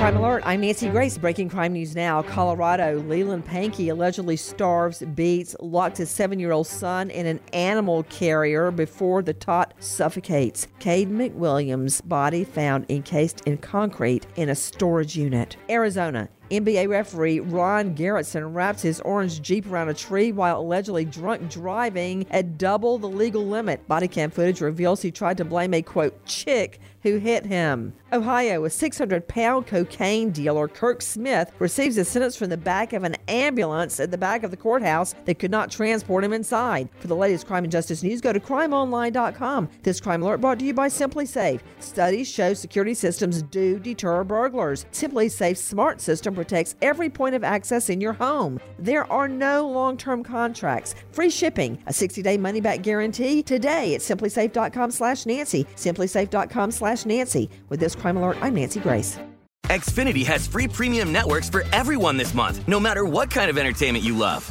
Crime Alert. I'm Nancy Grace. Breaking crime news now. Colorado, Leland Pankey allegedly starves, beats, locks his seven year old son in an animal carrier before the tot suffocates. Cade McWilliams' body found encased in concrete in a storage unit. Arizona. NBA referee Ron Garretson wraps his orange Jeep around a tree while allegedly drunk driving at double the legal limit. Body cam footage reveals he tried to blame a quote chick who hit him. Ohio, a 600 pound cocaine dealer, Kirk Smith, receives a sentence from the back of an ambulance at the back of the courthouse that could not transport him inside. For the latest crime and justice news, go to crimeonline.com. This crime alert brought to you by SimpliSafe. Studies show security systems do deter burglars. SimpliSafe smart system protects every point of access in your home. There are no long term contracts, free shipping, a 60 day money back guarantee today at simplisafe.com slash Nancy. Simplisafe.com slash slash Nancy. With this crime alert, I'm Nancy Grace. Xfinity has free premium networks for everyone this month, no matter what kind of entertainment you love.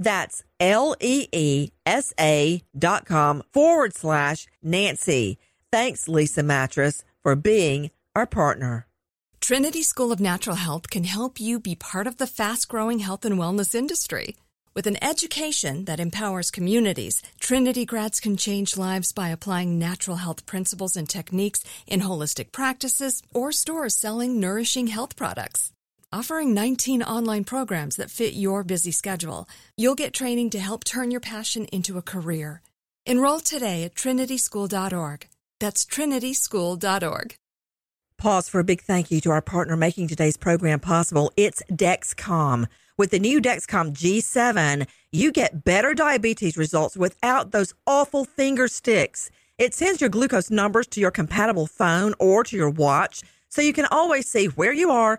That's L-E-E-S-A dot com forward slash Nancy. Thanks, Leesa Mattress, for being our partner. Trinity School of Natural Health can help you be part of the fast growing health and wellness industry. With an education that empowers communities, Trinity grads can change lives by applying natural health principles and techniques in holistic practices or stores selling nourishing health products offering 19 online programs that fit your busy schedule. You'll get training to help turn your passion into a career. Enroll today at trinityschool.org. That's trinityschool.org. Pause for a big thank you to our partner making today's program possible. It's Dexcom. With the new Dexcom G7, you get better diabetes results without those awful finger sticks. It sends your glucose numbers to your compatible phone or to your watch so you can always see where you are